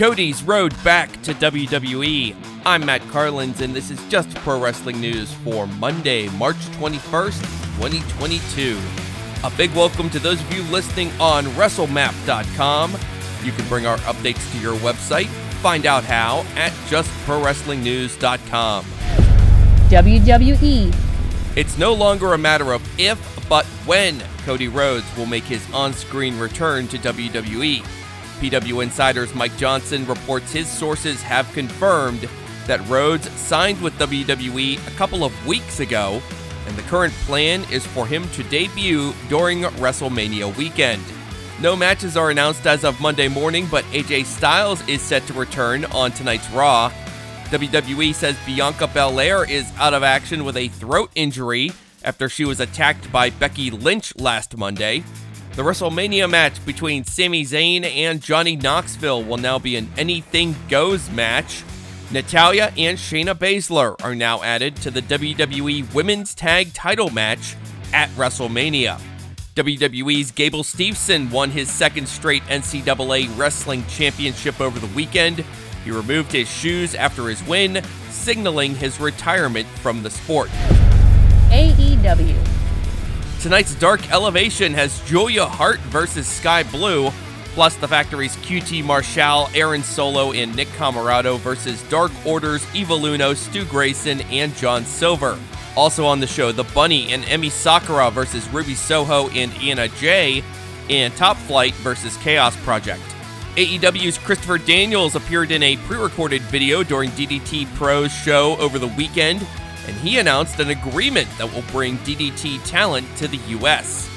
Cody's road back to WWE. I'm Matt Carlins, and this is just pro wrestling news for Monday, March 21st, 2022. A big welcome to those of you listening on WrestleMap.com. You can bring our updates to your website. Find out how at justprowrestlingnews.com. WWE. It's no longer a matter of if, but when Cody Rhodes will make his on screen return to WWE. PW Insider's Mike Johnson reports his sources have confirmed that Rhodes signed with WWE a couple of weeks ago, and the current plan is for him to debut during WrestleMania weekend. No matches are announced as of Monday morning, but AJ Styles is set to return on tonight's Raw. WWE says Bianca Belair is out of action with a throat injury after she was attacked by Becky Lynch last Monday. The WrestleMania match between Sami Zayn and Johnny Knoxville will now be an anything goes match. Natalya and Shayna Baszler are now added to the WWE Women's Tag Title match at WrestleMania. WWE's Gable Steveson won his second straight NCAA Wrestling Championship over the weekend. He removed his shoes after his win, signaling his retirement from the sport. AEW. Tonight's Dark Elevation has Julia Hart versus Sky Blue, plus the Factory's QT Marshall, Aaron Solo, and Nick Comoroto versus Dark Order's Evil Uno, Stu Grayson, and John Silver. Also on the show, The Bunny and Emmy Sakura versus Ruby Soho and Anna Jay, and Top Flight versus Chaos Project. AEW's Christopher Daniels appeared in a pre recorded video during DDT Pro's show over the weekend and he announced an agreement that will bring DDT talent to the US.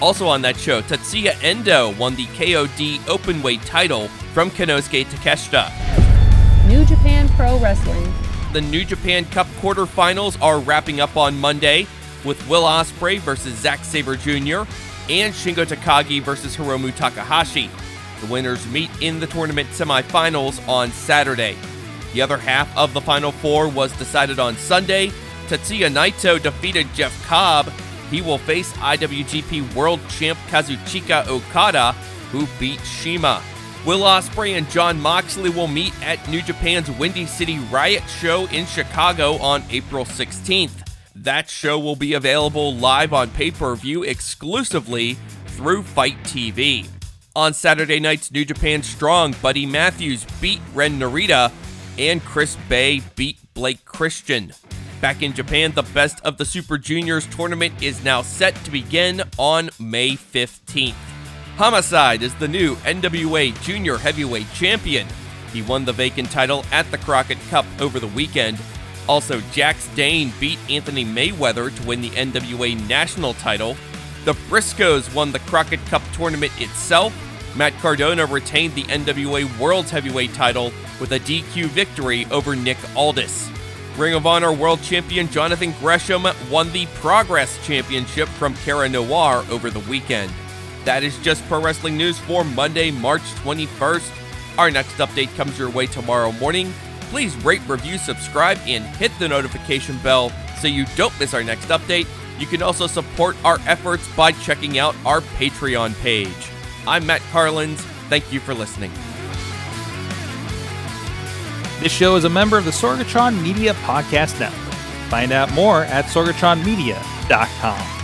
Also on that show, Tatsuya Endo won the KOD Openweight title from Konosuke Takeshita. New Japan Pro Wrestling. The New Japan Cup quarterfinals are wrapping up on Monday with Will Ospreay versus Zack Sabre Jr. and Shingo Takagi versus Hiromu Takahashi. The winners meet in the tournament semifinals on Saturday. The other half of the Final Four was decided on Sunday. Tetsuya Naito defeated Jeff Cobb. He will face IWGP World Champ Kazuchika Okada, who beat Shima. Will Ospreay and Jon Moxley will meet at New Japan's Windy City Riot show in Chicago on April 16th. That show will be available live on pay per view exclusively through FITE TV. On Saturday night's New Japan Strong, Buddy Matthews beat Ren Narita and Chris Bey beat Blake Christian. Back in Japan, the Best of the Super Juniors tournament is now set to begin on May 15th. Homicide is the new NWA Junior Heavyweight Champion. He won the vacant title at the Crockett Cup over the weekend. Also, Jax Dane beat Anthony Mayweather to win the NWA National title. The Briscoes won the Crockett Cup tournament itself. Matt Cardona retained the NWA World Heavyweight title with a DQ victory over Nick Aldis. Ring of Honor World Champion Jonathan Gresham won the Progress Championship from Cara Noir over the weekend. That is just pro wrestling news for Monday, March 21st. Our next update comes your way tomorrow morning. Please rate, review, subscribe, and hit the notification bell so you don't miss our next update. You can also support our efforts by checking out our Patreon page. I'm Matt Carlins. Thank you for listening. This show is a member of the Sorgatron Media Podcast Network. Find out more at sorgatronmedia.com.